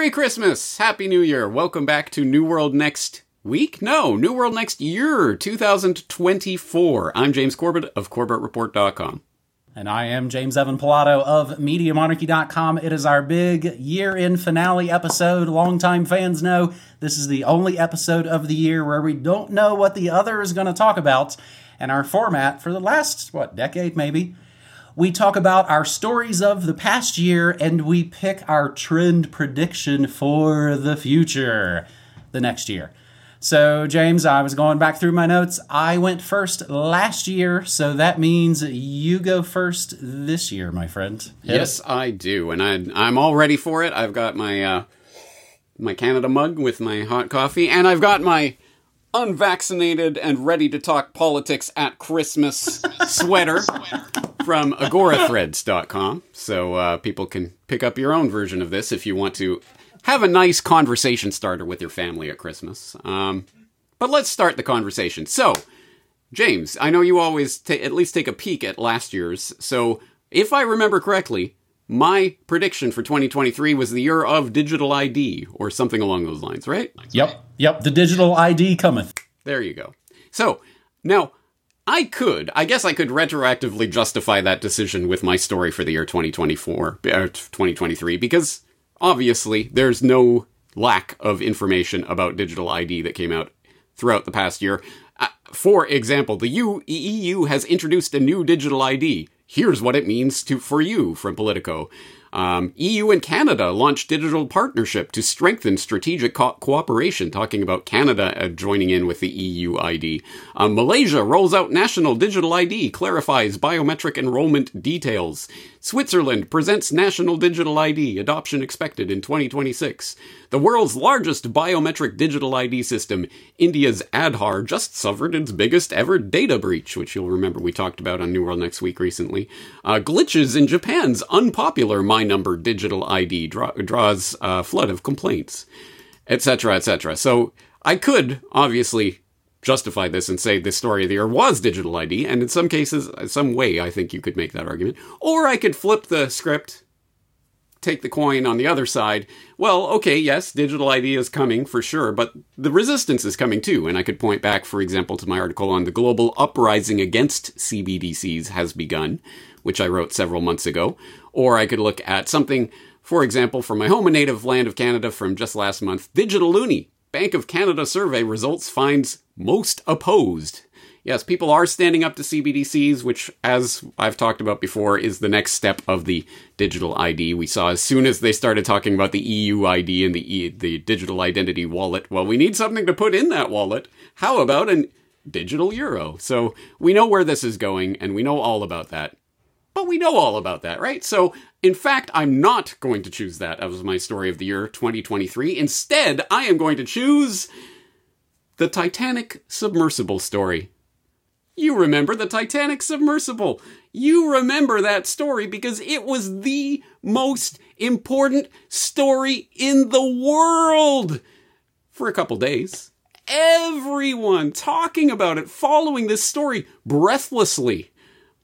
Merry Christmas! Happy New Year! Welcome back to New World Next Week? No, New World Next Year, 2024. I'm James Corbett of CorbettReport.com. And I am James Evan Pilato of MediaMonarchy.com. It is our big year end finale episode. Longtime fans know this is the only episode of the year where we don't know what the other is going to talk about. And our format for the last, what, decade maybe, we talk about our stories of the past year and we pick our trend prediction for the future, the next year. So, James, I was going back through my notes. I went first last year, so that means you go first this year, my friend. Hit yes, it. I do, and I, I'm all ready for it. I've got my uh, my Canada mug with my hot coffee, and I've got my unvaccinated and ready to talk politics at Christmas sweater from agorathreads.com. So uh, people can pick up your own version of this if you want to have a nice conversation starter with your family at Christmas. Um, but let's start the conversation. So, James, I know you always at least take a peek at last year's. So, if I remember correctly, my prediction for 2023 was the year of digital ID or something along those lines, right? Yep. Yep. The digital ID cometh. There you go. So, now I could, I guess I could retroactively justify that decision with my story for the year 2024, uh, 2023, because obviously there's no lack of information about digital ID that came out throughout the past year. Uh, for example, the U- EU has introduced a new digital ID. Here's what it means to for you from Politico. Um, EU and Canada launched digital partnership to strengthen strategic co- cooperation, talking about Canada uh, joining in with the EU ID. Um, Malaysia rolls out national digital ID, clarifies biometric enrollment details. Switzerland presents national digital ID, adoption expected in 2026. The world's largest biometric digital ID system, India's Aadhaar, just suffered its biggest ever data breach, which you'll remember we talked about on New World Next Week recently. Uh, glitches in Japan's unpopular My Number digital ID draw, draws a flood of complaints, etc., etc. So I could obviously justify this and say the story of the year was digital ID, and in some cases, some way, I think you could make that argument. Or I could flip the script take the coin on the other side, well, okay, yes, digital ID is coming for sure, but the resistance is coming too. And I could point back, for example, to my article on the global uprising against CBDCs has begun, which I wrote several months ago. Or I could look at something, for example, from my home and native land of Canada from just last month Digital Loonie. Bank of Canada survey results finds most opposed yes, people are standing up to CBDCs, which, as I've talked about before, is the next step of the digital ID. We saw as soon as they started talking about the EU ID and the e- the digital identity wallet. Well, we need something to put in that wallet. How about a digital euro? So we know where this is going, and we know all about that. But we know all about that, right? So, in fact, I'm not going to choose that as my story of the year 2023. Instead, I am going to choose the Titanic submersible story. You remember the Titanic submersible. You remember that story because it was the most important story in the world for a couple days. Everyone talking about it, following this story breathlessly,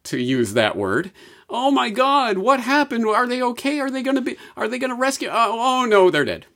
to use that word. Oh my God, what happened? Are they okay? Are they going to be? Are they going to rescue? Oh, oh no, they're dead.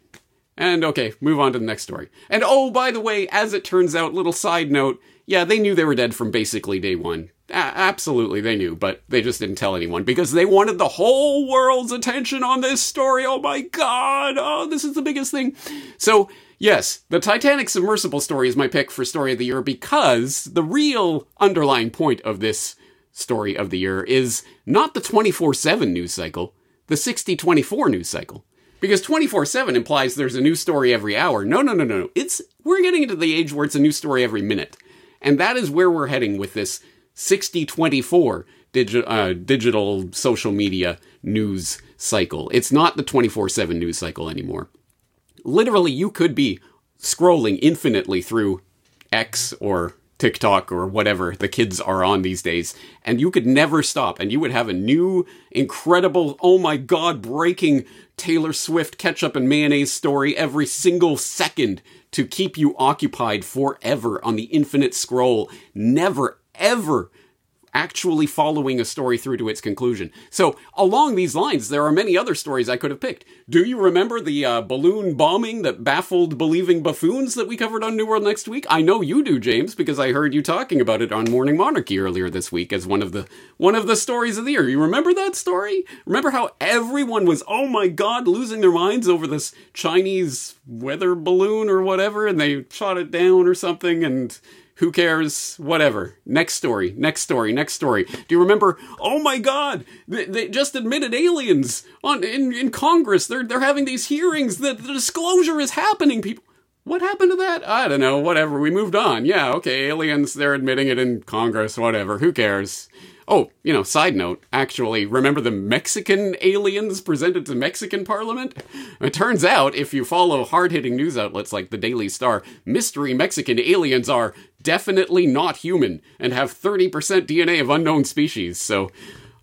And okay, move on to the next story. And oh, by the way, as it turns out, little side note, yeah, they knew they were dead from basically day one. A- absolutely, they knew, but they just didn't tell anyone because they wanted the whole world's attention on this story. Oh my god! Oh, this is the biggest thing. So, yes, the Titanic submersible story is my pick for story of the year because the real underlying point of this story of the year is not the 24 7 news cycle, the 60 24 news cycle. Because 24 7 implies there's a new story every hour. No, no, no, no. It's, we're getting into the age where it's a new story every minute. And that is where we're heading with this 6024 digi- uh, digital social media news cycle. It's not the 24 7 news cycle anymore. Literally, you could be scrolling infinitely through X or TikTok or whatever the kids are on these days, and you could never stop, and you would have a new, incredible, oh my god, breaking Taylor Swift ketchup and mayonnaise story every single second to keep you occupied forever on the infinite scroll, never, ever actually following a story through to its conclusion. So, along these lines, there are many other stories I could have picked. Do you remember the uh, balloon bombing that baffled believing buffoons that we covered on New World Next Week? I know you do, James, because I heard you talking about it on Morning Monarchy earlier this week as one of the one of the stories of the year. You remember that story? Remember how everyone was, oh my god, losing their minds over this Chinese weather balloon or whatever, and they shot it down or something, and who cares? Whatever. Next story. Next story. Next story. Do you remember? Oh my God! They, they just admitted aliens on in, in Congress. They're they're having these hearings. The, the disclosure is happening. People. What happened to that? I don't know. Whatever. We moved on. Yeah. Okay. Aliens. They're admitting it in Congress. Whatever. Who cares? Oh, you know, side note, actually, remember the Mexican aliens presented to Mexican Parliament? It turns out, if you follow hard hitting news outlets like the Daily Star, mystery Mexican aliens are definitely not human and have 30% DNA of unknown species. So,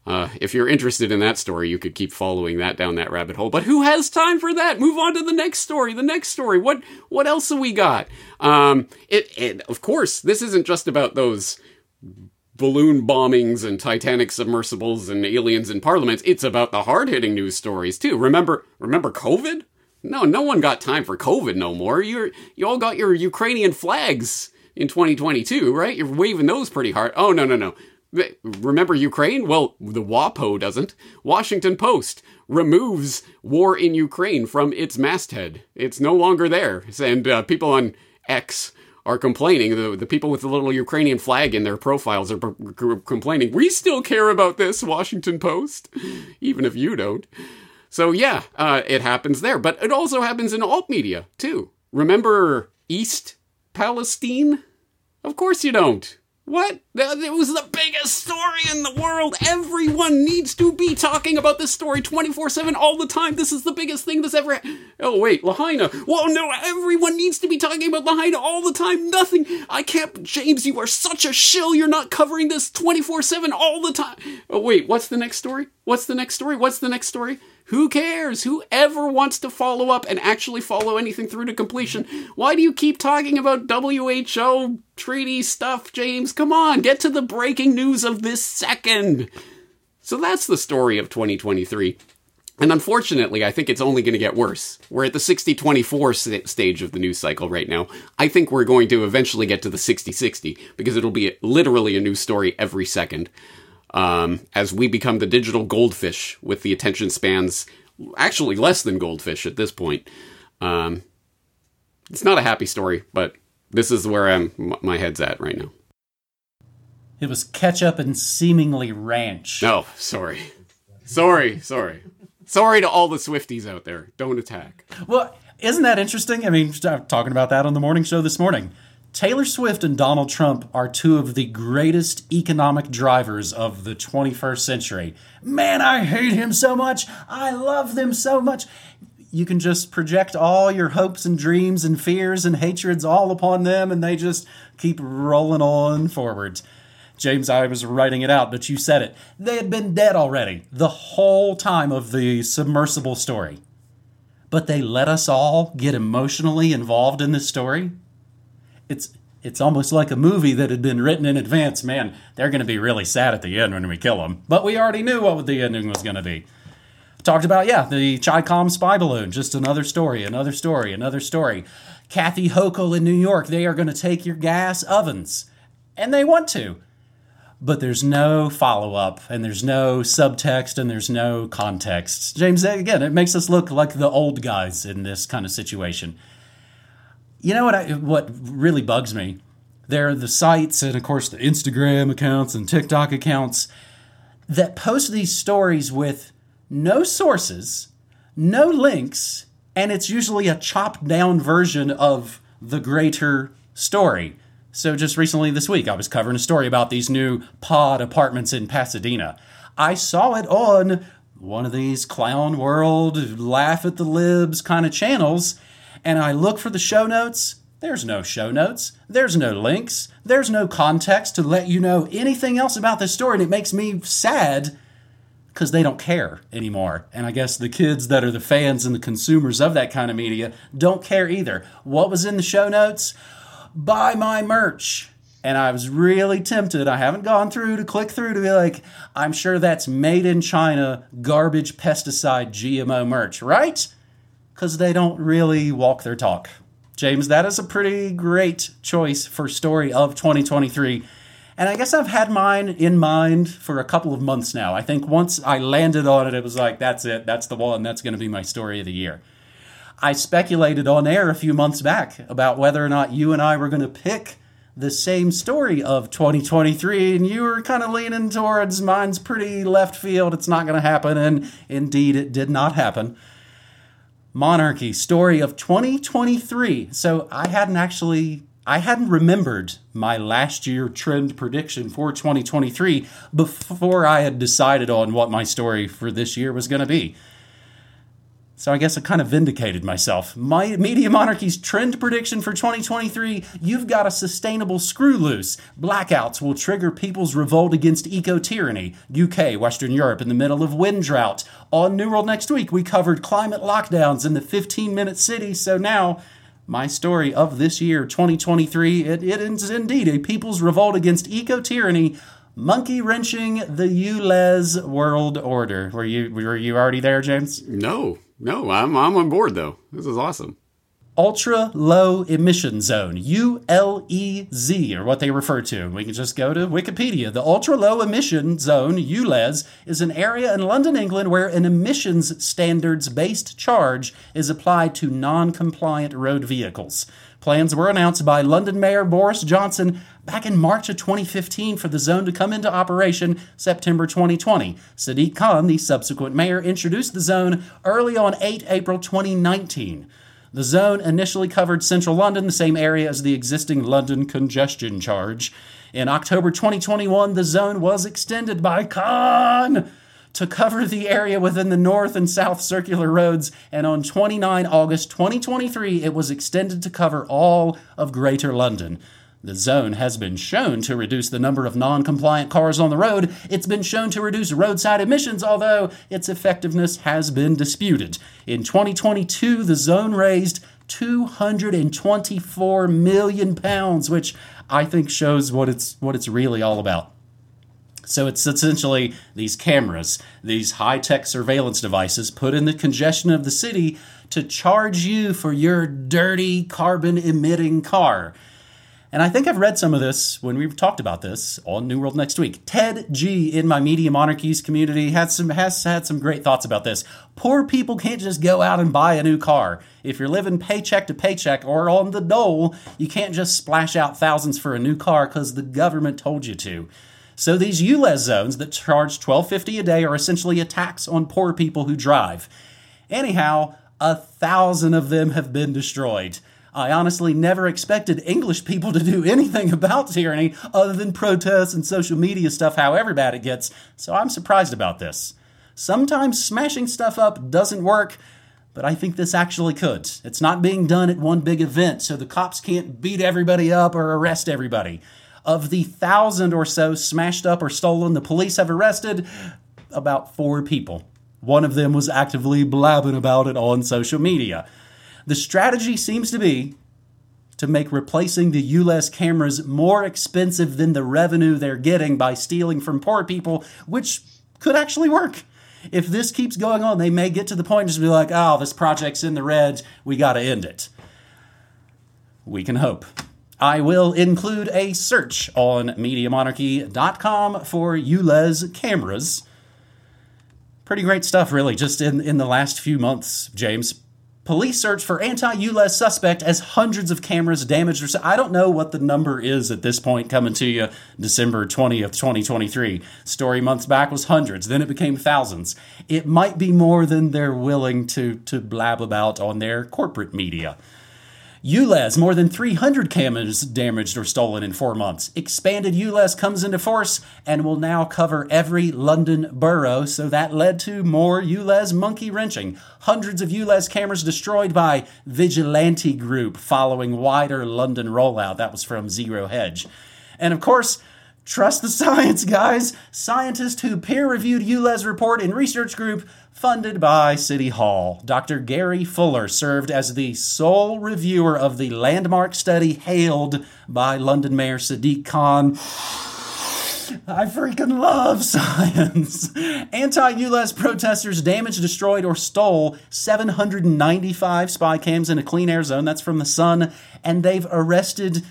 uh, if you're interested in that story, you could keep following that down that rabbit hole. But who has time for that? Move on to the next story. The next story. What what else have we got? Um, it, it of course this isn't just about those balloon bombings and Titanic submersibles and aliens in parliaments. It's about the hard hitting news stories too. Remember, remember COVID? No, no one got time for COVID no more. You you all got your Ukrainian flags in 2022, right? You're waving those pretty hard. Oh no, no, no. Remember Ukraine? Well, the WAPO doesn't. Washington Post removes war in Ukraine from its masthead. It's no longer there. And uh, people on X are complaining. The, the people with the little Ukrainian flag in their profiles are complaining. We still care about this, Washington Post, even if you don't. So yeah, uh, it happens there, but it also happens in alt media too. Remember East Palestine? Of course you don't. What? It was the biggest story in the world. Everyone needs to be talking about this story 24 7 all the time. This is the biggest thing that's ever. Ha- oh, wait, Lahaina. Well, no, everyone needs to be talking about Lahaina all the time. Nothing. I can't. James, you are such a shill. You're not covering this 24 7 all the time. Oh, wait, what's the next story? What's the next story? What's the next story? Who cares? Whoever wants to follow up and actually follow anything through to completion? Why do you keep talking about WHO treaty stuff, James? Come on, get to the breaking news of this second. So that's the story of 2023. And unfortunately, I think it's only going to get worse. We're at the 60 24 stage of the news cycle right now. I think we're going to eventually get to the 60 60 because it'll be literally a new story every second um, as we become the digital goldfish with the attention spans actually less than goldfish at this point. Um, it's not a happy story, but this is where I'm, my head's at right now. It was ketchup and seemingly ranch. No, oh, sorry. Sorry, sorry. Sorry to all the Swifties out there. Don't attack. Well, isn't that interesting? I mean, talking about that on the morning show this morning. Taylor Swift and Donald Trump are two of the greatest economic drivers of the 21st century. Man, I hate him so much. I love them so much. You can just project all your hopes and dreams and fears and hatreds all upon them, and they just keep rolling on forwards. James, I was writing it out, but you said it. They had been dead already the whole time of the submersible story. But they let us all get emotionally involved in this story it's it's almost like a movie that had been written in advance. Man, they're going to be really sad at the end when we kill them. But we already knew what the ending was going to be. Talked about, yeah, the Chi-Com spy balloon. Just another story, another story, another story. Kathy Hochul in New York, they are going to take your gas ovens. And they want to. But there's no follow up, and there's no subtext, and there's no context. James, again, it makes us look like the old guys in this kind of situation you know what? I, what really bugs me? There are the sites and, of course, the Instagram accounts and TikTok accounts that post these stories with no sources, no links, and it's usually a chopped down version of the greater story. So, just recently this week, I was covering a story about these new pod apartments in Pasadena. I saw it on one of these clown world, laugh at the libs kind of channels, and I look for the show notes, there's no show notes. There's no links. There's no context to let you know anything else about this story. And it makes me sad because they don't care anymore. And I guess the kids that are the fans and the consumers of that kind of media don't care either. What was in the show notes? Buy my merch. And I was really tempted. I haven't gone through to click through to be like, I'm sure that's made in China, garbage, pesticide, GMO merch, right? Because they don't really walk their talk. James, that is a pretty great choice for story of 2023. And I guess I've had mine in mind for a couple of months now. I think once I landed on it, it was like, that's it. That's the one. That's going to be my story of the year. I speculated on air a few months back about whether or not you and I were going to pick the same story of 2023, and you were kind of leaning towards mine's pretty left field. It's not going to happen. And indeed, it did not happen. Monarchy, story of 2023. So I hadn't actually I hadn't remembered my last year trend prediction for 2023 before I had decided on what my story for this year was going to be. So I guess I kind of vindicated myself. My Media Monarchy's trend prediction for 2023 you've got a sustainable screw loose. Blackouts will trigger people's revolt against eco tyranny. UK, Western Europe, in the middle of wind drought. On New World next week, we covered climate lockdowns in the 15 minute city, so now my story of this year, 2023. It, it is indeed a people's revolt against eco tyranny, monkey wrenching the ULEZ world order. Were you were you already there, James? No, no, I'm I'm on board though. This is awesome. Ultra Low Emission Zone, ULEZ, or what they refer to. We can just go to Wikipedia. The Ultra Low Emission Zone, ULEZ, is an area in London, England where an emissions standards based charge is applied to non compliant road vehicles. Plans were announced by London Mayor Boris Johnson back in March of 2015 for the zone to come into operation September 2020. Sadiq Khan, the subsequent mayor, introduced the zone early on 8 April 2019. The zone initially covered central London, the same area as the existing London congestion charge. In October 2021, the zone was extended by Khan to cover the area within the north and south circular roads, and on 29 August 2023, it was extended to cover all of Greater London. The zone has been shown to reduce the number of non compliant cars on the road. It's been shown to reduce roadside emissions, although its effectiveness has been disputed. In 2022, the zone raised 224 million pounds, which I think shows what it's what it's really all about. So it's essentially these cameras, these high-tech surveillance devices put in the congestion of the city to charge you for your dirty carbon emitting car. And I think I've read some of this when we've talked about this on New World Next Week. Ted G in my Media Monarchies community has some has had some great thoughts about this. Poor people can't just go out and buy a new car. If you're living paycheck to paycheck or on the dole, you can't just splash out thousands for a new car because the government told you to. So these ULEZ zones that charge $12.50 a day are essentially a tax on poor people who drive. Anyhow, a thousand of them have been destroyed. I honestly never expected English people to do anything about tyranny other than protests and social media stuff, however bad it gets, so I'm surprised about this. Sometimes smashing stuff up doesn't work, but I think this actually could. It's not being done at one big event, so the cops can't beat everybody up or arrest everybody. Of the thousand or so smashed up or stolen the police have arrested, about four people. One of them was actively blabbing about it on social media. The strategy seems to be to make replacing the ULEZ cameras more expensive than the revenue they're getting by stealing from poor people, which could actually work. If this keeps going on, they may get to the point just be like, oh, this project's in the red, we gotta end it. We can hope. I will include a search on MediaMonarchy.com for ULEZ cameras. Pretty great stuff, really, just in, in the last few months, James Police search for anti-ULEZ suspect as hundreds of cameras damaged. Or so I don't know what the number is at this point. Coming to you, December twentieth, twenty twenty three. Story months back was hundreds. Then it became thousands. It might be more than they're willing to to blab about on their corporate media. ULEZ, more than 300 cameras damaged or stolen in four months. Expanded ULEZ comes into force and will now cover every London borough, so that led to more ULEZ monkey wrenching. Hundreds of ULEZ cameras destroyed by Vigilante Group following wider London rollout. That was from Zero Hedge. And of course, Trust the science, guys. Scientists who peer reviewed ULEZ report in research group funded by City Hall. Dr. Gary Fuller served as the sole reviewer of the landmark study hailed by London Mayor Sadiq Khan. I freaking love science. Anti ULEZ protesters damaged, destroyed, or stole 795 spy cams in a clean air zone. That's from The Sun. And they've arrested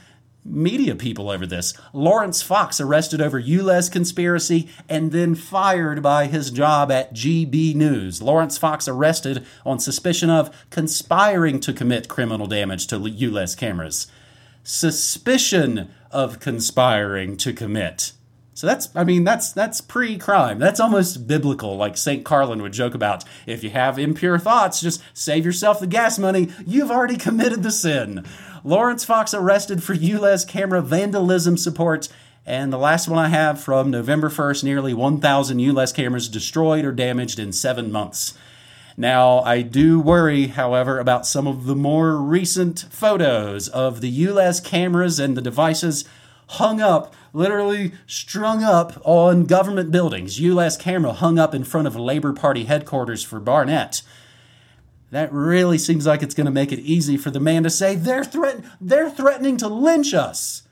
media people over this. Laurence Fox arrested over ULEZ conspiracy and then fired by his job at GB News. Laurence Fox arrested on suspicion of conspiring to commit criminal damage to ULEZ cameras. Suspicion of conspiring to commit. So that's, I mean, that's that's pre-crime. That's almost biblical, like Saint Carlin would joke about. If you have impure thoughts, just save yourself the gas money. You've already committed the sin. Laurence Fox arrested for ULEZ camera vandalism support. And the last one I have from November 1st, nearly 1,000 ULEZ cameras destroyed or damaged in seven months. Now, I do worry, however, about some of the more recent photos of the ULEZ cameras and the devices hung up, literally strung up on government buildings. ULEZ camera hung up in front of Labor Party headquarters for Barnet that really seems like it's going to make it easy for the man to say they're threat- they're threatening to lynch us.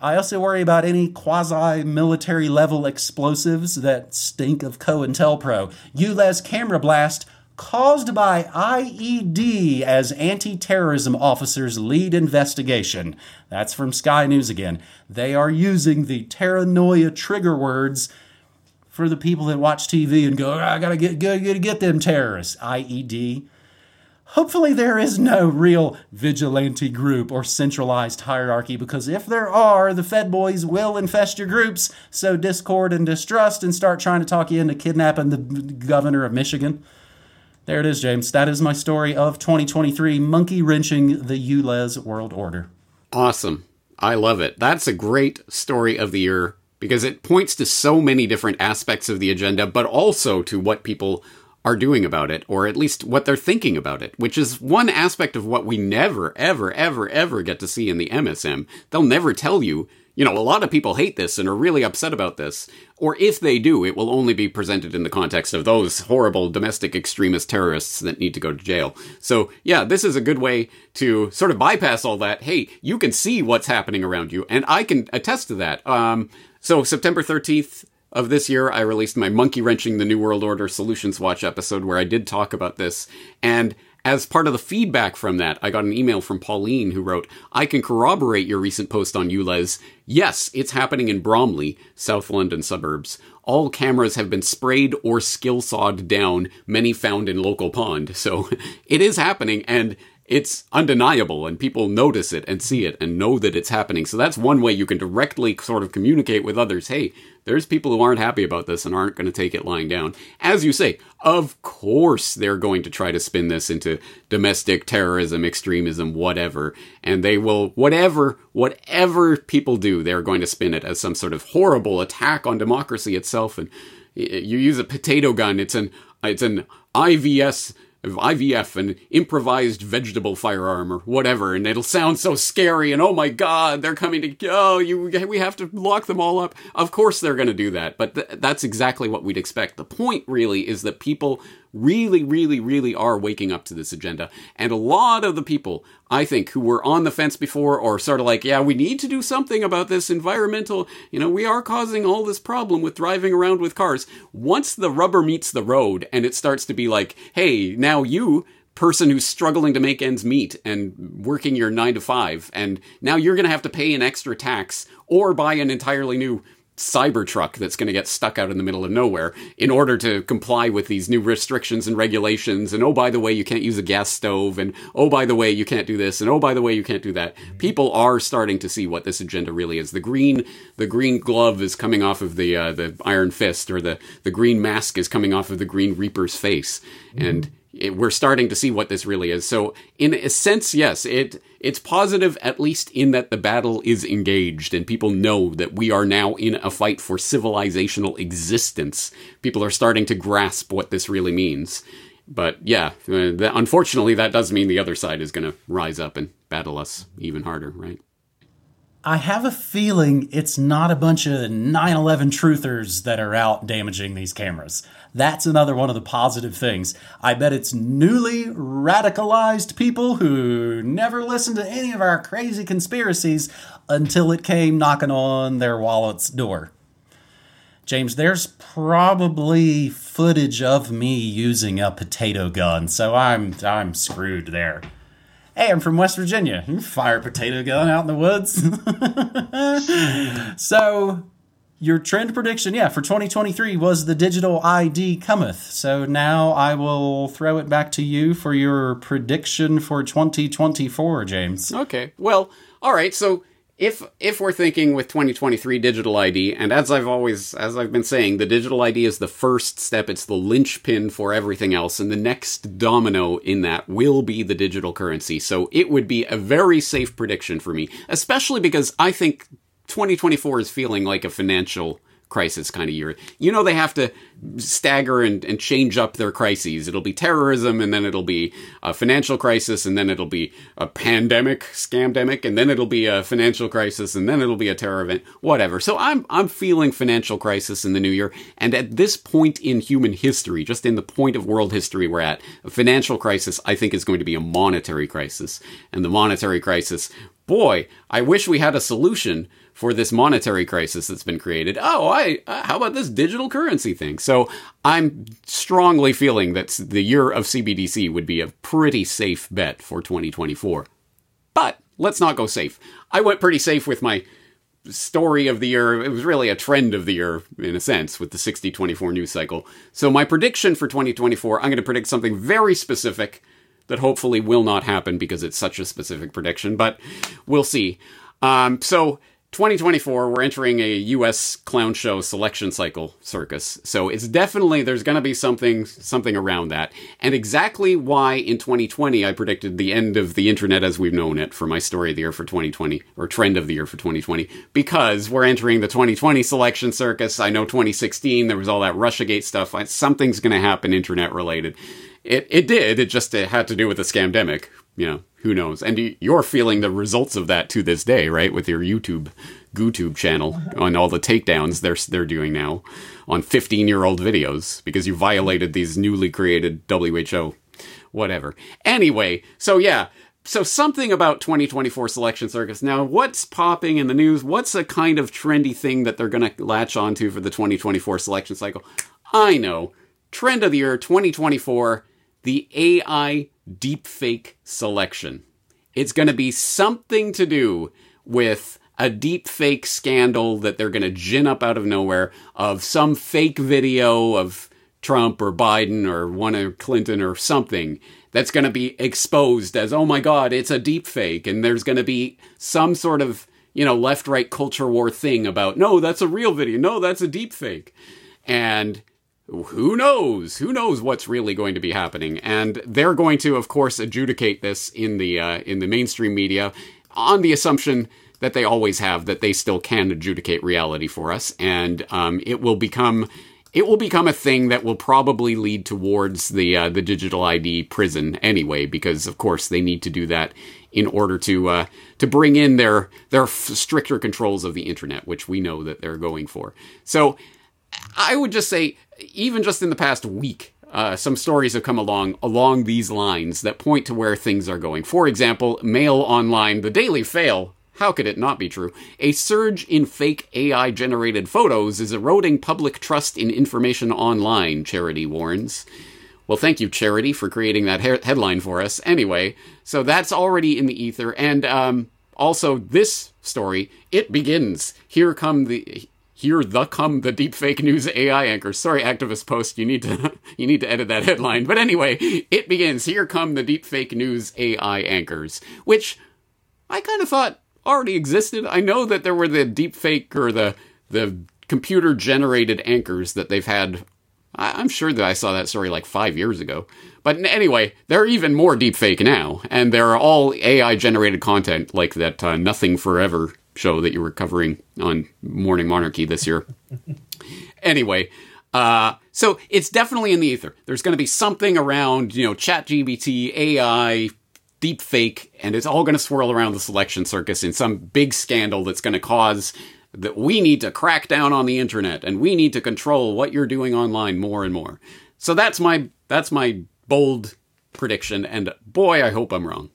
I also worry about any quasi military level explosives that stink of COINTELPRO. ULEZ camera blast caused by IED as anti terrorism officers lead investigation. That's from Sky News again. They are using the paranoia trigger words for the people that watch TV and go, ah, I gotta get, get, get them terrorists. IED. Hopefully, there is no real vigilante group or centralized hierarchy because if there are, the Fed boys will infest your groups, sow discord and distrust, and start trying to talk you into kidnapping the governor of Michigan. There it is, James. That is my story of 2023 monkey wrenching the ULEZ world order. Awesome. I love it. That's a great story of the year because it points to so many different aspects of the agenda, but also to what people are doing about it, or at least what they're thinking about it, which is one aspect of what we never, ever, ever, ever get to see in the MSM. They'll never tell you, you know, a lot of people hate this and are really upset about this. Or if they do, it will only be presented in the context of those horrible domestic extremist terrorists that need to go to jail. So, yeah, this is a good way to sort of bypass all that. Hey, you can see what's happening around you, and I can attest to that. Um, so, September 13th, of this year, I released my Monkey Wrenching the New World Order Solutions Watch episode where I did talk about this. And as part of the feedback from that, I got an email from Pauline who wrote, I can corroborate your recent post on ULEZ. Yes, it's happening in Bromley, South London suburbs. All cameras have been sprayed or skill sawed down, many found in local pond. So it is happening, and it's undeniable and people notice it and see it and know that it's happening. So that's one way you can directly sort of communicate with others. Hey, there's people who aren't happy about this and aren't going to take it lying down. As you say, of course they're going to try to spin this into domestic terrorism, extremism, whatever. And they will, whatever, whatever people do, they're going to spin it as some sort of horrible attack on democracy itself. And you use a potato gun. It's an, it's an IVS IVF, an improvised vegetable firearm or whatever, and it'll sound so scary. And oh my God, they're coming to oh, you we have to lock them all up. Of course they're going to do that, but th- that's exactly what we'd expect. The point really is that people really, really, really are waking up to this agenda. And a lot of the people, I think, who were on the fence before or sort of like, yeah, we need to do something about this environmental, you know, we are causing all this problem with driving around with cars. Once the rubber meets the road and it starts to be like, hey, now you, person who's struggling to make ends meet and working your nine to five, and now you're going to have to pay an extra tax or buy an entirely new Cybertruck that's going to get stuck out in the middle of nowhere in order to comply with these new restrictions and regulations. And oh, by the way, you can't use a gas stove. And oh, by the way, you can't do this. And oh, by the way, you can't do that. People are starting to see what this agenda really is. The green, the green glove is coming off of the uh, the Iron Fist, or the the green mask is coming off of the Green Reaper's face, mm-hmm. and it, we're starting to see what this really is. So, in a sense, yes, it it's positive at least in that the battle is engaged and people know that we are now in a fight for civilizational existence. People are starting to grasp what this really means. But yeah, uh, unfortunately, that does mean the other side is going to rise up and battle us even harder, right? I have a feeling it's not a bunch of 9 11 truthers that are out damaging these cameras. That's another one of the positive things. I bet it's newly radicalized people who never listened to any of our crazy conspiracies until it came knocking on their wallet's door. James, there's probably footage of me using a potato gun, so I'm I'm screwed there. Hey, I'm from West Virginia. You fire a potato gun out in the woods. so, your trend prediction, yeah, for 2023 was the digital ID cometh. So now I will throw it back to you for your prediction for 2024, James. Okay. Well, all right. So if if we're thinking with 2023 digital ID, and as I've always as I've been saying, the digital ID is the first step. It's the linchpin for everything else, and the next domino in that will be the digital currency. So it would be a very safe prediction for me, especially because I think 2024 is feeling like a financial crisis kind of year. You know, they have to stagger and, and change up their crises. It'll be terrorism, and then it'll be a financial crisis, and then it'll be a pandemic, scamdemic, and then it'll be a financial crisis, and then it'll be a terror event, whatever. So I'm I'm feeling financial crisis in the new year, and at this point in human history, just in the point of world history we're at, a financial crisis I think is going to be a monetary crisis, and the monetary crisis. Boy, I wish we had a solution for this monetary crisis that's been created. Oh, I uh, how about this digital currency thing? So I'm strongly feeling that the year of CBDC would be a pretty safe bet for 2024. But let's not go safe. I went pretty safe with my story of the year. It was really a trend of the year in a sense with the 6024 news cycle. So my prediction for 2024, I'm going to predict something very specific that hopefully will not happen because it's such a specific prediction, but we'll see. Um, so 2024, we're entering a U.S. clown show selection cycle circus. So it's definitely there's going to be something something around that, and exactly why in 2020 I predicted the end of the internet as we've known it for my story of the year for 2020 or trend of the year for 2020 because we're entering the 2020 selection circus. I know 2016 there was all that RussiaGate stuff. Something's going to happen internet related. It it did. It just it had to do with the scamdemic, you know, who knows? And you're feeling the results of that to this day, right? With your YouTube, GooTube channel on all the takedowns they're they're doing now on 15 year old videos because you violated these newly created WHO, whatever. Anyway, so yeah. So something about 2024 selection circus. Now, what's popping in the news? What's a kind of trendy thing that they're going to latch onto for the 2024 selection cycle? I know. Trend of the year 2024, the AI deepfake selection. It's going to be something to do with a deepfake scandal that they're going to gin up out of nowhere of some fake video of Trump or Biden or one of Clinton or something that's going to be exposed as, oh my God, it's a deepfake. And there's going to be some sort of, you know, left right culture war thing about, no, that's a real video. No, that's a deepfake. And who knows? Who knows what's really going to be happening? And they're going to, of course, adjudicate this in the uh, in the mainstream media on the assumption that they always have that they still can adjudicate reality for us, and um, it will become it will become a thing that will probably lead towards the uh, the digital ID prison anyway, because of course they need to do that in order to uh, to bring in their their stricter controls of the internet, which we know that they're going for. So I would just say even just in the past week, uh, some stories have come along along these lines that point to where things are going. For example, Mail Online, the Daily Fail. How could it not be true? A surge in fake AI generated photos is eroding public trust in information online, Charity warns. Well, thank you, Charity, for creating that he- headline for us. Anyway, so that's already in the ether. And um, also, this story, it begins. Here come the here the come the deepfake news AI anchors. Sorry, activist post, you need to you need to edit that headline. But anyway, it begins. Here come the deepfake news AI anchors, which I kind of thought already existed. I know that there were the deepfake or the the computer generated anchors that they've had. I'm sure that I saw that story like five years ago. But anyway, they're even more deepfake now, and they're all AI generated content like that uh, Nothing Forever show that you were covering on Morning Monarchy this year. anyway, uh, so it's definitely in the ether. There's going to be something around, you know, ChatGPT, AI, deep fake, and it's all going to swirl around the selection circus in some big scandal that's going to cause that we need to crack down on the internet and we need to control what you're doing online more and more. So that's my that's my bold prediction, and boy, I hope I'm wrong.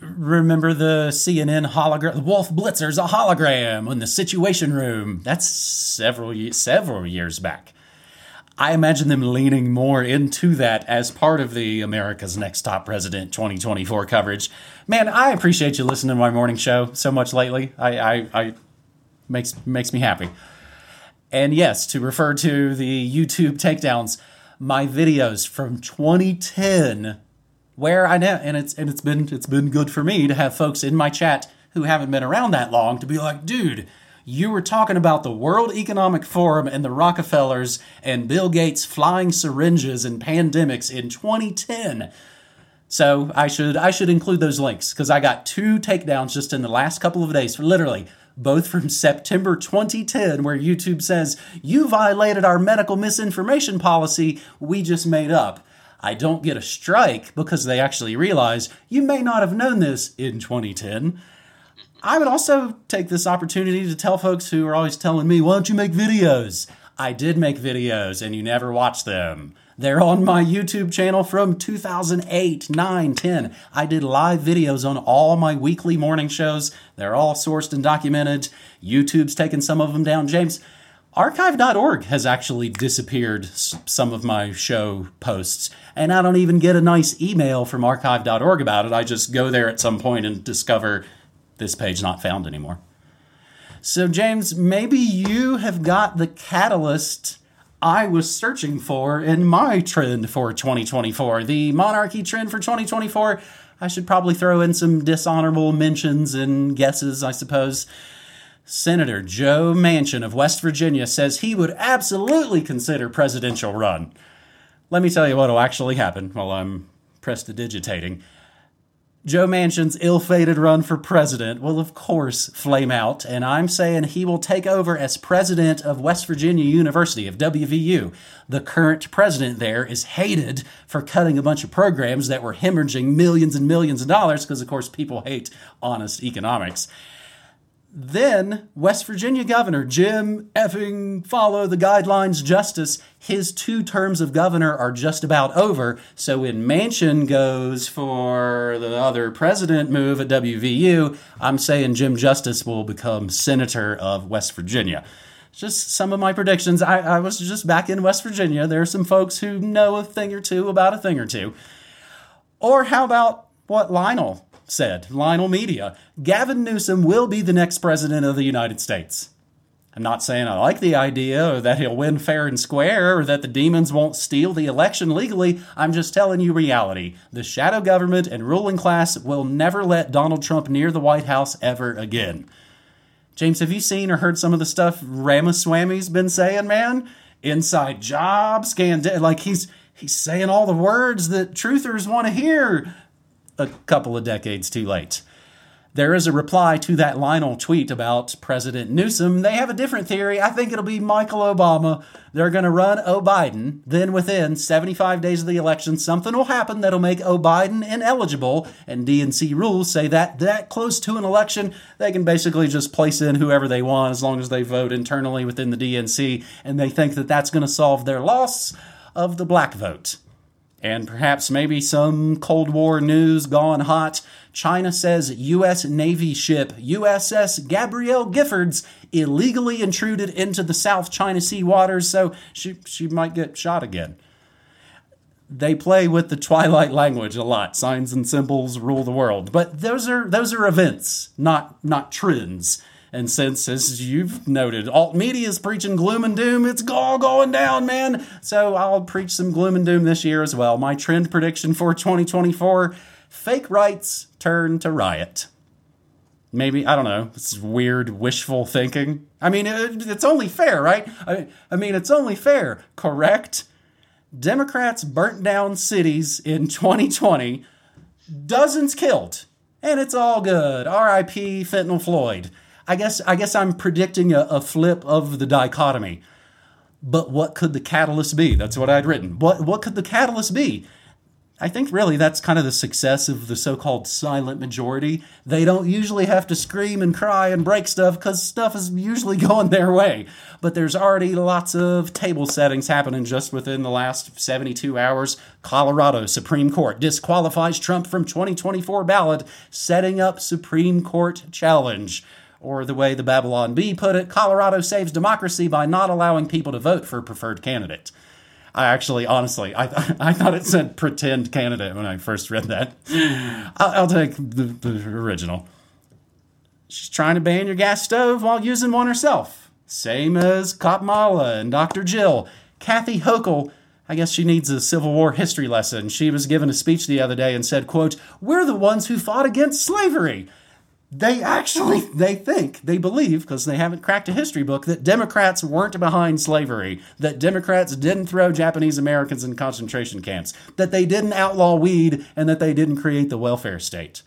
Remember the CNN hologram? The Wolf Blitzer's a hologram in the Situation Room. That's several several years back. I imagine them leaning more into that as part of the America's Next Top President 2024 coverage. Man, I appreciate you listening to my morning show so much lately. I, I, I makes makes me happy. And yes, to refer to the YouTube takedowns, my videos from 2010, where I know, and it's and it's been it's been good for me to have folks in my chat who haven't been around that long to be like, dude, you were talking about the World Economic Forum and the Rockefellers and Bill Gates flying syringes and pandemics in 2010. So I should I should include those links because I got two takedowns just in the last couple of days, literally both from September 2010, where YouTube says you violated our medical misinformation policy we just made up. I don't get a strike because they actually realize you may not have known this in 2010. I would also take this opportunity to tell folks who are always telling me, why don't you make videos? I did make videos and you never watch them. They're on my YouTube channel from 2008, 9, 10. I did live videos on all my weekly morning shows. They're all sourced and documented. YouTube's taken some of them down. James, archive.org has actually disappeared some of my show posts, and I don't even get a nice email from archive.org about it. I just go there at some point and discover this page not found anymore. So, James, maybe you have got the catalyst I was searching for in my trend for 2024. The monarchy trend for 2024. I should probably throw in some dishonorable mentions and guesses, I suppose. Senator Joe Manchin of West Virginia says he would absolutely consider presidential run. Let me tell you what will actually happen while I'm prestidigitating. Joe Manchin's ill fated run for president will, of course, flame out, and I'm saying he will take over as president of West Virginia University, of WVU. The current president there is hated for cutting a bunch of programs that were hemorrhaging millions and millions of dollars, because, of course, people hate honest economics. Then West Virginia Governor Jim effing follow the guidelines justice. His two terms of governor are just about over. So when Manchin goes for the other president move at WVU, I'm saying Jim Justice will become senator of West Virginia. Just some of my predictions. I, I was just back in West Virginia. There are some folks who know a thing or two about a thing or two. Or how about what Lionel said, Lionel Media, Gavin Newsom will be the next president of the United States. I'm not saying I like the idea or that he'll win fair and square or that the demons won't steal the election legally. I'm just telling you reality. The shadow government and ruling class will never let Donald Trump near the White House ever again. James, have you seen or heard some of the stuff Ramaswamy's been saying, man? Inside jobs, scandal, like he's he's saying all the words that truthers want to hear a couple of decades too late. There is a reply to that Lionel tweet about President Newsom. They have a different theory. I think it'll be Michael Obama. They're going to run O. Biden. Then, within 75 days of the election, something will happen that'll make O. Biden ineligible. And DNC rules say that that close to an election, they can basically just place in whoever they want as long as they vote internally within the DNC. And they think that that's going to solve their loss of the black vote and perhaps maybe some Cold War news gone hot. China says U.S. Navy ship USS Gabrielle Giffords illegally intruded into the South China Sea waters, so she, she might get shot again. They play with the Twilight language a lot. Signs and symbols rule the world, but those are those are events, not not trends. And since, as you've noted, alt media is preaching gloom and doom, it's all going down, man. So I'll preach some gloom and doom this year as well. My trend prediction for 2024 fake rights turn to riot. Maybe, I don't know, it's weird wishful thinking. I mean, it, it's only fair, right? I, I mean, it's only fair, correct? Democrats burnt down cities in 2020, dozens killed, and it's all good. R.I.P. Fentanyl Floyd. I guess I guess I'm predicting a, a flip of the dichotomy. But what could the catalyst be? That's what I'd written. What what could the catalyst be? I think really that's kind of the success of the so called silent majority. They don't usually have to scream and cry and break stuff because stuff is usually going their way. But there's already lots of table settings happening just within the last 72 hours. Colorado Supreme Court disqualifies Trump from 2024 ballot, setting up Supreme Court challenge. Or the way the Babylon Bee put it, Colorado saves democracy by not allowing people to vote for preferred candidate. I actually, honestly, I, I thought it said pretend candidate when I first read that. I'll, I'll take the, the original. She's trying to ban your gas stove while using one herself. Same as Kamala and Dr. Jill. Kathy Hochul, I guess she needs a Civil War history lesson. She was given a speech the other day and said, quote, We're the ones who fought against slavery they actually they think they believe because they haven't cracked a history book that democrats weren't behind slavery that democrats didn't throw japanese americans in concentration camps that they didn't outlaw weed and that they didn't create the welfare state.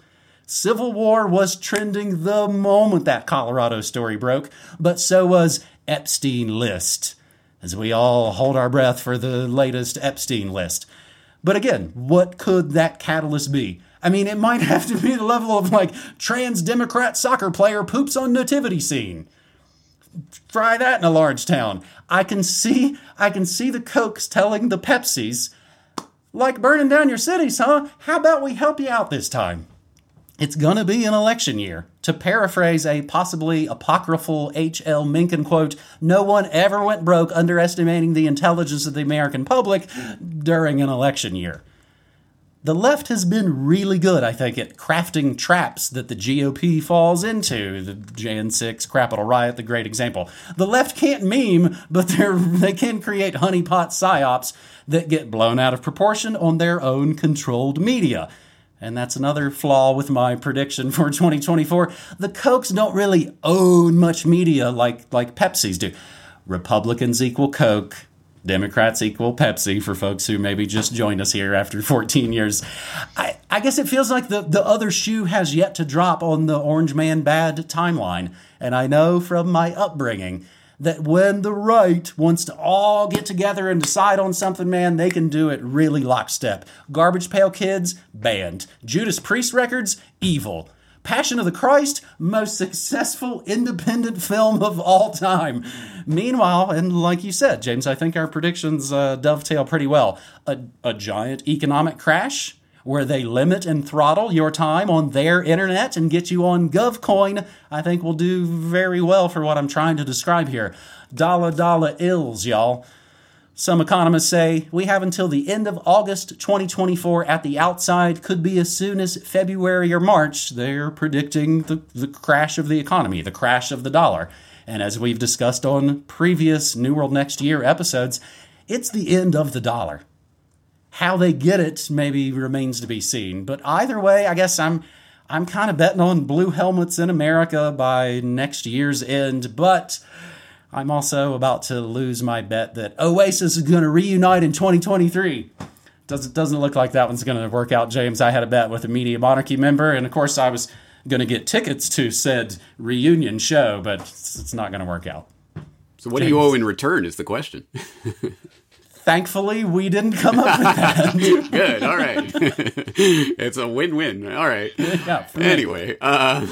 Civil war was trending the moment that colorado story broke but so was epstein list as we all hold our breath for the latest epstein list. But again what could that catalyst be I mean, it might have to be the level of like trans Democrat soccer player poops on nativity scene. Try that in a large town. I can see I can see the Cokes telling the Pepsis, like burning down your cities, huh? How about we help you out this time? It's gonna be an election year. To paraphrase a possibly apocryphal H.L. Mencken quote, no one ever went broke underestimating the intelligence of the American public during an election year the left has been really good, I think, at crafting traps that the GOP falls into. The Jan 6 Capitol riot, the great example. The left can't meme, but they can create honeypot psyops that get blown out of proportion on their own controlled media. And that's another flaw with my prediction for 2024. The Cokes don't really own much media like, like Pepsi's do. Republicans equal Coke, Democrats equal Pepsi for folks who maybe just joined us here after 14 years. I, I guess it feels like the, the other shoe has yet to drop on the Orange Man Bad timeline. And I know from my upbringing that when the right wants to all get together and decide on something, man, they can do it really lockstep. Garbage Pail Kids, banned. Judas Priest records, evil. Passion of the Christ, most successful independent film of all time. Meanwhile, and like you said, James, I think our predictions uh, dovetail pretty well. A, a giant economic crash where they limit and throttle your time on their internet and get you on GovCoin, I think will do very well for what I'm trying to describe here. Dollar dollar ills, y'all. Some economists say we have until the end of August 2024 at the outside, could be as soon as February or March. They're predicting the, the crash of the economy, the crash of the dollar. And as we've discussed on previous New World Next Year episodes, it's the end of the dollar. How they get it maybe remains to be seen. But either way, I guess I'm I'm kind of betting on blue helmets in America by next year's end, but I'm also about to lose my bet that Oasis is going to reunite in 2023. Doesn't doesn't look like that one's going to work out, James. I had a bet with a Media Monarchy member, and of course I was going to get tickets to said reunion show, but it's, not going to work out. So what James. do you owe in return? Is the question. Thankfully, we didn't come up with that. Good. All right. it's a win-win. All right. Yeah. Anyway, uh,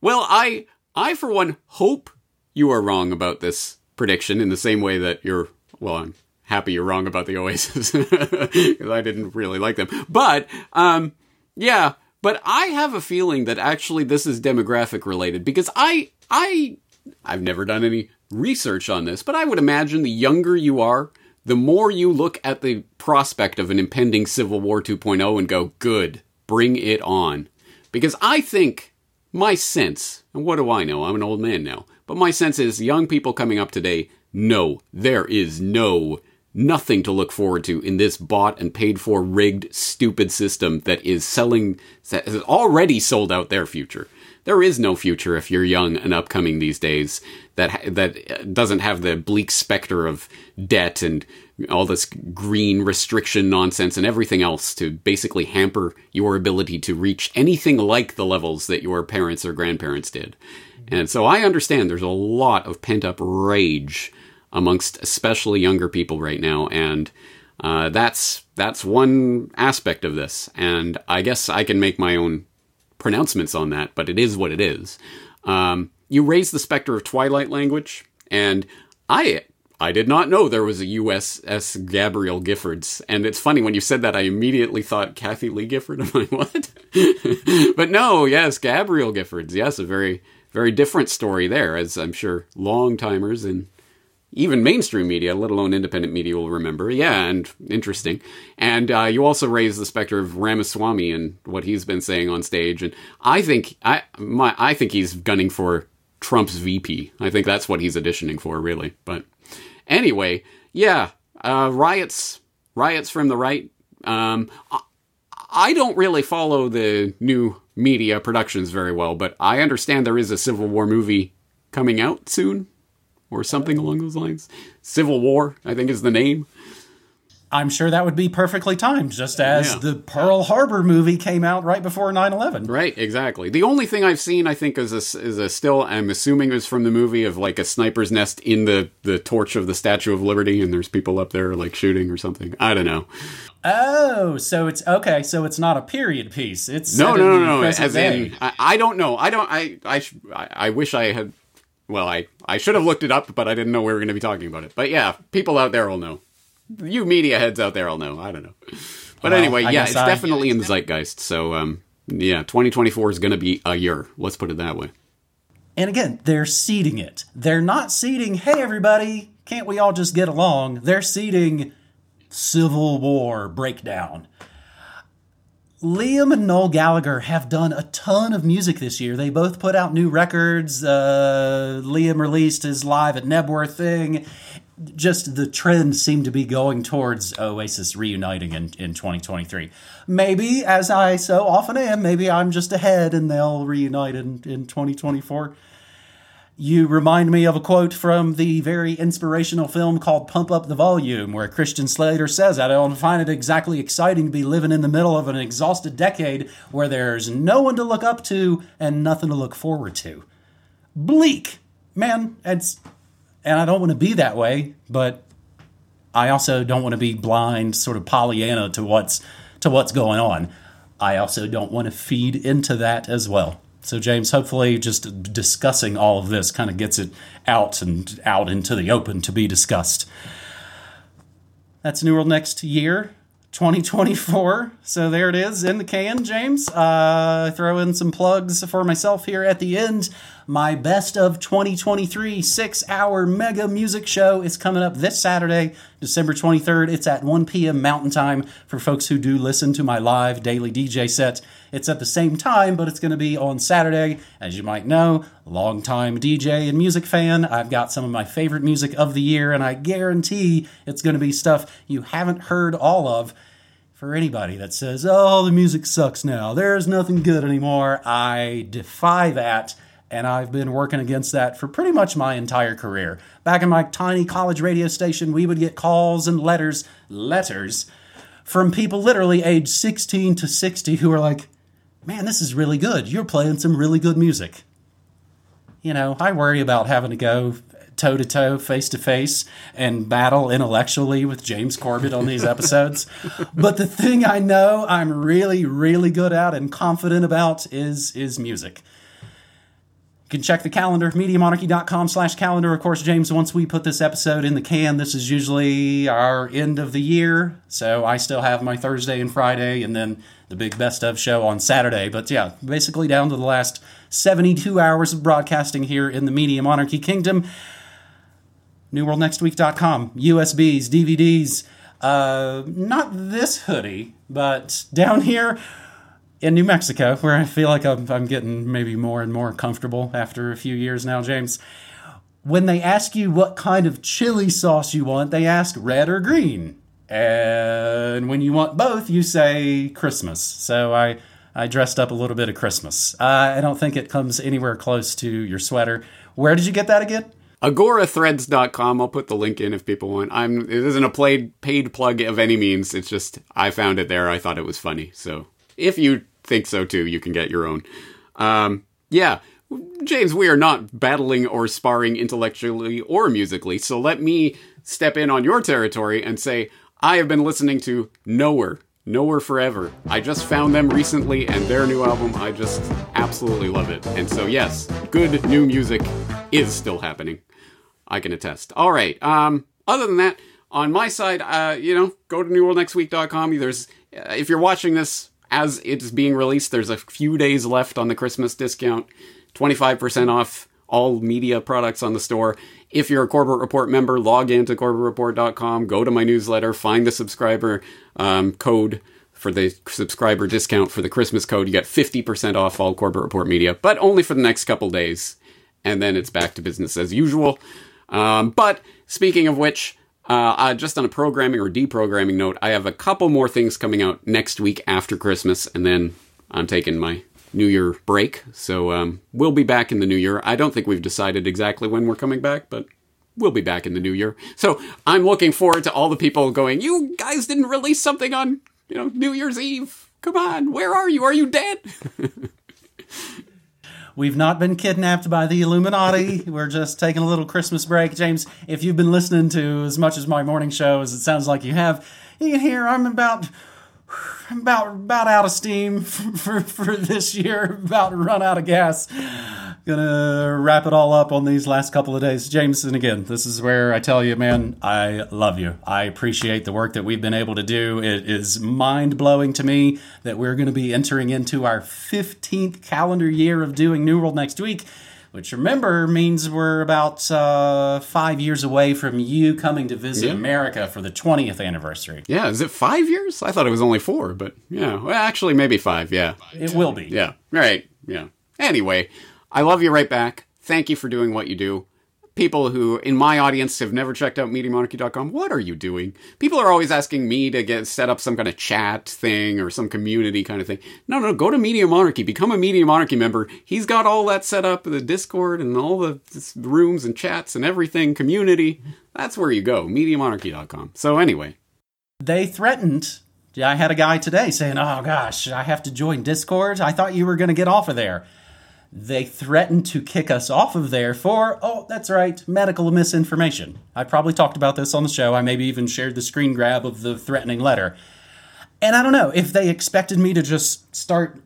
well, I I for one hope you are wrong about this prediction in the same way that you're, well, I'm happy you're wrong about the Oasis because I didn't really like them. But, um, yeah, but I have a feeling that actually this is demographic related because I, I, I've never done any research on this, but I would imagine the younger you are, the more you look at the prospect of an impending Civil War 2.0 and go, good, bring it on. Because I think, my sense, and what do I know? I'm an old man now. But my sense is young people coming up today know there is no nothing to look forward to in this bought and paid for rigged stupid system that is selling that has already sold out their future. There is no future if you're young and upcoming these days that that uh, doesn't have the bleak specter of debt and all this green restriction nonsense and everything else to basically hamper your ability to reach anything like the levels that your parents or grandparents did. And so I understand there's a lot of pent up rage amongst especially younger people right now. And Uh, that's that's one aspect of this, and I guess I can make my own pronouncements on that, but it is what it is. Um, you raise the specter of Twilight language, and I I did not know there was a USS Gabrielle Giffords. And it's funny when you said that, I immediately thought Kathie Lee Gifford. I'm like, what? but no, yes, Gabrielle Giffords. Yes, a very, very different story there, as I'm sure long timers and even mainstream media, let alone independent media, will remember. Yeah, and interesting. And uh, you also raise the specter of Ramaswamy and what he's been saying on stage. And I think I my I think he's gunning for Trump's VP. I think that's what he's auditioning for, really. But Anyway, yeah, uh, riots, riots from the right. Um, I don't really follow the new media productions very well, but I understand there is a Civil War movie coming out soon, or something along those lines. Civil War, I think, is the name. I'm sure that would be perfectly timed, just as yeah. the Pearl Harbor movie came out right before 9/11. Right, exactly. The only thing I've seen, I think, is a, is a still. I'm assuming is from the movie of like a sniper's nest in the the torch of the Statue of Liberty, and there's people up there like shooting or something. I don't know. Oh, so it's okay. So it's not a period piece. It's no, no, no, no. As day. in, I, I, don't know. I don't. I I I wish I had. Well, I I should have looked it up, but I didn't know we were going to be talking about it. But yeah, people out there will know you media heads out there will know. I don't know. But well, anyway, I yeah, it's I, definitely in the zeitgeist. So, um, yeah, 2024 is going to be a year. Let's put it that way. And again, they're seeding it. They're not seeding, hey, everybody, can't we all just get along? They're seeding Civil War breakdown. Liam and Noel Gallagher have done a ton of music this year. They both put out new records. Uh, Liam released his live at Knebworth thing, just the trend seemed to be going towards Oasis reuniting in, in 2023. Maybe, as I so often am, maybe I'm just ahead and they'll reunite in, in 2024. You remind me of a quote from the very inspirational film called Pump Up the Volume, where Christian Slater says, I don't find it exactly exciting to be living in the middle of an exhausted decade where there's no one to look up to and nothing to look forward to. Bleak. Man, it's and I don't want to be that way, but I also don't want to be blind, sort of Pollyanna to what's to what's going on. I also don't want to feed into that as well. So James, hopefully, just discussing all of this kind of gets it out and out into the open to be discussed. That's New World next year. 2024. So there it is in the can, James. Uh, throw in some plugs for myself here at the end. My best of 2023 six hour mega music show is coming up this Saturday, December 23rd. It's at 1 p.m. Mountain Time for folks who do listen to my live daily DJ set. It's at the same time, but it's going to be on Saturday. As you might know, longtime DJ and music fan, I've got some of my favorite music of the year, and I guarantee it's going to be stuff you haven't heard all of for anybody that says, oh, the music sucks now, there's nothing good anymore. I defy that and I've been working against that for pretty much my entire career. Back in my tiny college radio station, we would get calls and letters, letters, from people literally age 16 to 60 who are like, man, this is really good. You're playing some really good music. You know, I worry about having to go toe to toe, face to face, and battle intellectually with James Corbett on these episodes. but the thing I know I'm really, really good at and confident about is is music. You can check the calendar, MediaMonarchy.com slash calendar. Of course, James, once we put this episode in the can, this is usually our end of the year. So I still have my Thursday and Friday and then the big best of show on Saturday. But yeah, basically down to the last 72 hours of broadcasting here in the Media Monarchy Kingdom. NewWorldNextWeek.com, USBs, DVDs, uh, not this hoodie, but down here in New Mexico, where I feel like I'm, I'm getting maybe more and more comfortable after a few years now, James. When they ask you what kind of chili sauce you want, they ask red or green. And when you want both, you say Christmas. So I, I dressed up a little bit of Christmas. Uh, I don't think it comes anywhere close to your sweater. Where did you get that again? agorathreads.com i'll put the link in if people want i'm it isn't a paid paid plug of any means it's just i found it there i thought it was funny so if you think so too, you can get your own. Um, yeah, James, we are not battling or sparring intellectually or musically, so let me step in on your territory and say I have been listening to Nowhere, Nowhere Forever. I just found them recently, and their new album, I just absolutely love it. And so, yes, good new music is still happening. I can attest. All right. Um, other than that, on my side, uh, you know, go to newworldnextweek.com. There's, uh, if you're watching this as it's being released, there's a few days left on the Christmas discount, 25% off all media products on the store. If you're a Corbett Report member, log into corbettreport.com, go to my newsletter, find the subscriber um, code for the subscriber discount for the Christmas code. You get 50% off all Corbett Report media, but only for the next couple days. And then it's back to business as usual. Um, but speaking of which, uh, uh, just on a programming or deprogramming note, I have a couple more things coming out next week after Christmas, and then I'm taking my New Year break. So um, we'll be back in the New Year. I don't think we've decided exactly when we're coming back, but we'll be back in the New Year. So I'm looking forward to all the people going, "You guys didn't release something on you know New Year's Eve. Come on, where are you? Are you dead?" We've not been kidnapped by the Illuminati. We're just taking a little Christmas break. James, if you've been listening to as much as my morning show as it sounds like you have, you can hear I'm about About about out of steam for, for, for this year, about to run out of gas. Gonna wrap it all up on these last couple of days. Jameson, again, this is where I tell you, man, I love you. I appreciate the work that we've been able to do. It is mind blowing to me that we're going to be entering into our 15th calendar year of doing New World next week which remember means we're about uh, five years away from you coming to visit Yeah. America for the 20th anniversary. yeah, is it five years? I thought it was only four, but yeah, well, actually maybe five. Yeah, It will be. Yeah. Right. Yeah. Anyway, I love you right back. Thank you for doing what you do. People who in my audience have never checked out MediaMonarchy.com, what are you doing? People are always asking me to get set up some kind of chat thing or some community kind of thing. No, no, go to Media Monarchy, become a Media Monarchy member. He's got all that set up, the Discord and all the rooms and chats and everything, community. That's where you go, MediaMonarchy.com. So anyway, They threatened. I had a guy today saying, "Oh gosh, I have to join Discord. I thought you were going to get off of there." They threatened to kick us off of there for, oh, that's right, medical misinformation. I probably talked about this on the show. I maybe even shared the screen grab of the threatening letter. And I don't know if they expected me to just start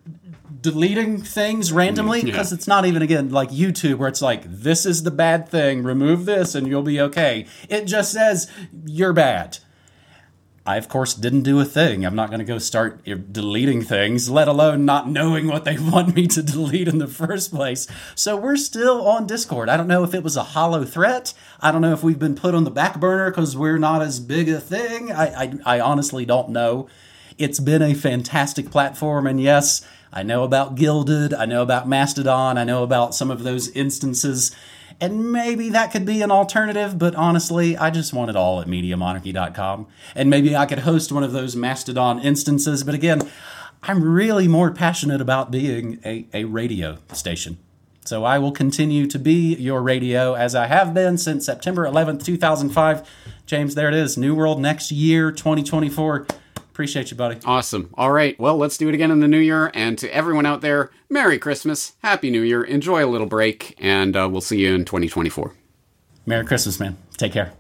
deleting things randomly because it's not even again like YouTube where it's like this is the bad thing, remove this and you'll be okay. It just says you're bad. I, of course, didn't do a thing. I'm not going to go start deleting things, let alone not knowing what they want me to delete in the first place. So we're still on Discord. I don't know if it was a hollow threat. I don't know if we've been put on the back burner because we're not as big a thing. I, I, I honestly don't know. It's been a fantastic platform, and yes, I know about Guilded, I know about Mastodon, I know about some of those instances. And maybe that could be an alternative, but honestly, I just want it all at MediaMonarchy.com. And maybe I could host one of those Mastodon instances, but again, I'm really more passionate about being a, a radio station. So I will continue to be your radio as I have been since September 11th, 2005. James, there it is. New World next year, 2024. Appreciate you, buddy. Awesome. All right. Well, let's do it again in the new year. And to everyone out there, Merry Christmas, Happy New Year, enjoy a little break, and uh, we'll see you in 2024. Merry Christmas, man. Take care.